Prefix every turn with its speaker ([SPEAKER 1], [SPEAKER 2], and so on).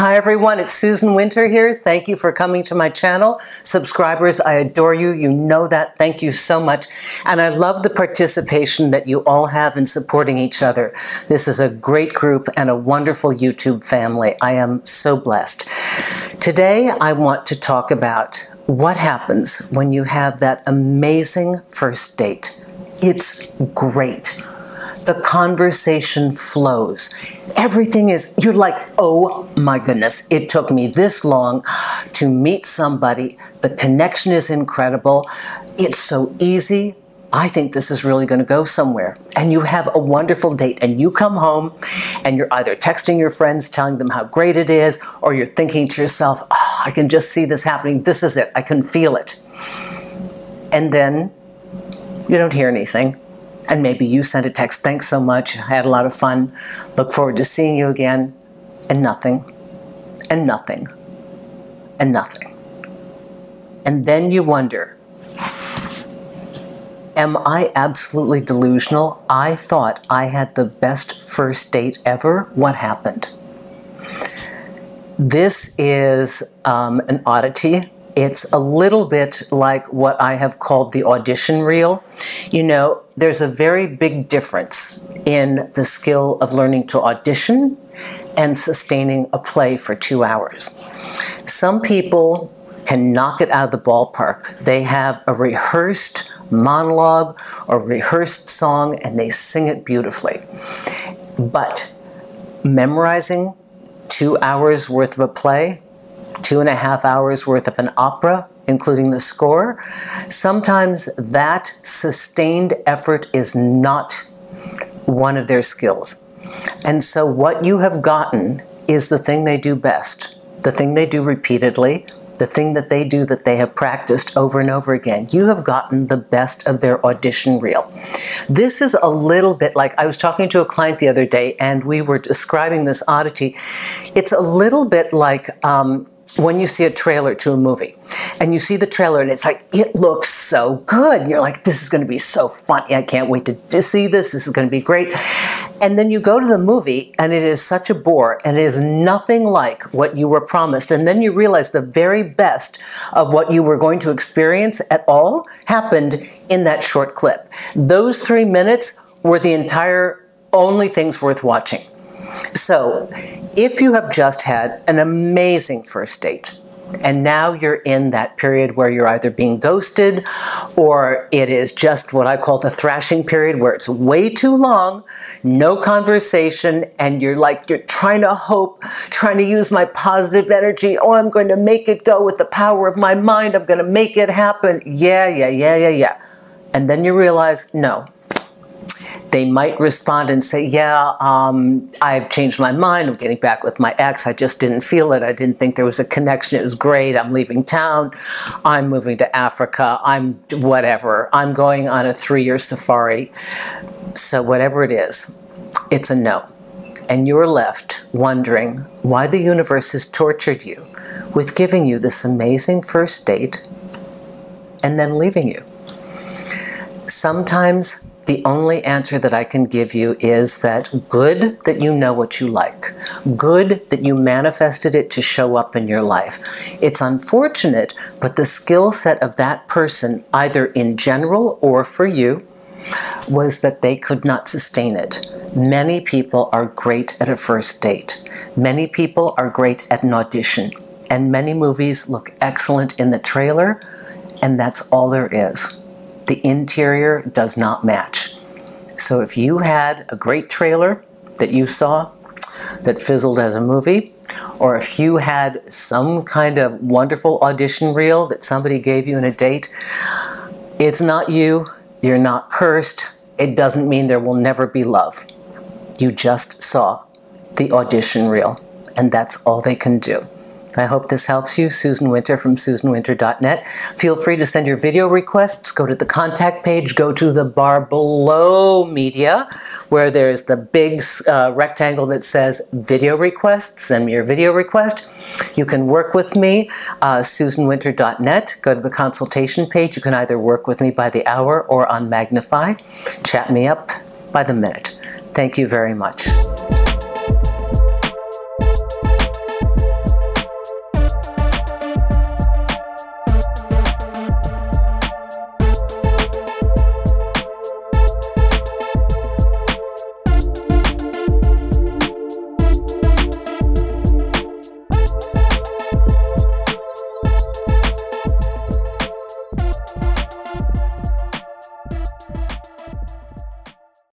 [SPEAKER 1] Hi everyone, it's Susan Winter here. Thank you for coming to my channel. Subscribers, I adore you. You know that. Thank you so much. And I love the participation that you all have in supporting each other. This is a great group and a wonderful YouTube family. I am so blessed. Today, I want to talk about what happens when you have that amazing first date. It's great the conversation flows. Everything is, you're like, oh my goodness, it took me this long to meet somebody. The connection is incredible. It's so easy. I think this is really going to go somewhere. And you have a wonderful date, and you come home and you're either texting your friends, telling them how great it is, or you're thinking to yourself, oh, I can just see this happening. This is it. I can feel it. And then you don't hear anything and maybe you sent a text, thanks so much, I had a lot of fun, look forward to seeing you again, and nothing, and nothing, and nothing. And then you wonder, am I absolutely delusional? I thought I had the best first date ever. What happened? This is um, an oddity it's a little bit like what I have called the audition reel. You know, there's a very big difference in the skill of learning to audition and sustaining a play for two hours. Some people can knock it out of the ballpark. They have a rehearsed monologue or rehearsed song and they sing it beautifully. But memorizing two hours worth of a play, two and a half hours worth of an opera, including the score. Sometimes that sustained effort is not one of their skills. And so what you have gotten is the thing they do best, the thing they do repeatedly, the thing that they do that they have practiced over and over again. You have gotten the best of their audition reel. This is a little bit like I was talking to a client the other day and we were describing this oddity. It's a little bit like um, when you see a trailer to a movie and you see the trailer and it's like, it looks so good. And you're like, this is going to be so funny. I can't wait to, to see this. This is going to be great. And then you go to the movie and it is such a bore and it is nothing like what you were promised. And then you realize the very best of what you were going to experience at all happened in that short clip. Those three minutes were the entire only things worth watching. So, if you have just had an amazing first date, and now you're in that period where you're either being ghosted or it is just what I call the thrashing period where it's way too long, no conversation, and you're like, you're trying to hope, trying to use my positive energy. Oh, I'm going to make it go with the power of my mind. I'm going to make it happen. Yeah, yeah, yeah, yeah, yeah. And then you realize, no, they might respond and say, yeah, um, I've changed my mind. I'm getting back with my ex. I just didn't feel it. I didn't think there was a connection. It was great. I'm leaving town. I'm moving to Africa. I'm whatever. I'm going on a three-year safari. So whatever it is, it's a no. And you're left wondering why the universe has tortured you with giving you this amazing first date and then leaving you. Sometimes the only answer that I can give you is that good that you know what you like. Good that you manifested it to show up in your life. It's unfortunate, but the skill set of that person, either in general or for you, was that they could not sustain it. Many people are great at a first date. Many people are great at an audition. And many movies look excellent in the trailer, and that's all there is the interior does not match. So if you had a great trailer that you saw that fizzled as a movie, or if you had some kind of wonderful audition reel that somebody gave you in a date, it's not you, you're not cursed, it doesn't mean there will never be love. You just saw the audition reel, and that's all they can do. I hope this helps you. Susan Winter from susanwinter.net. Feel free to send your video requests. Go to the contact page. Go to the bar below media where there's the big uh, rectangle that says video requests. Send me your video request. You can work with me, uh, susanwinter.net. Go to the consultation page. You can either work with me by the hour or on Magnify. Chat me up by the minute. Thank you very much.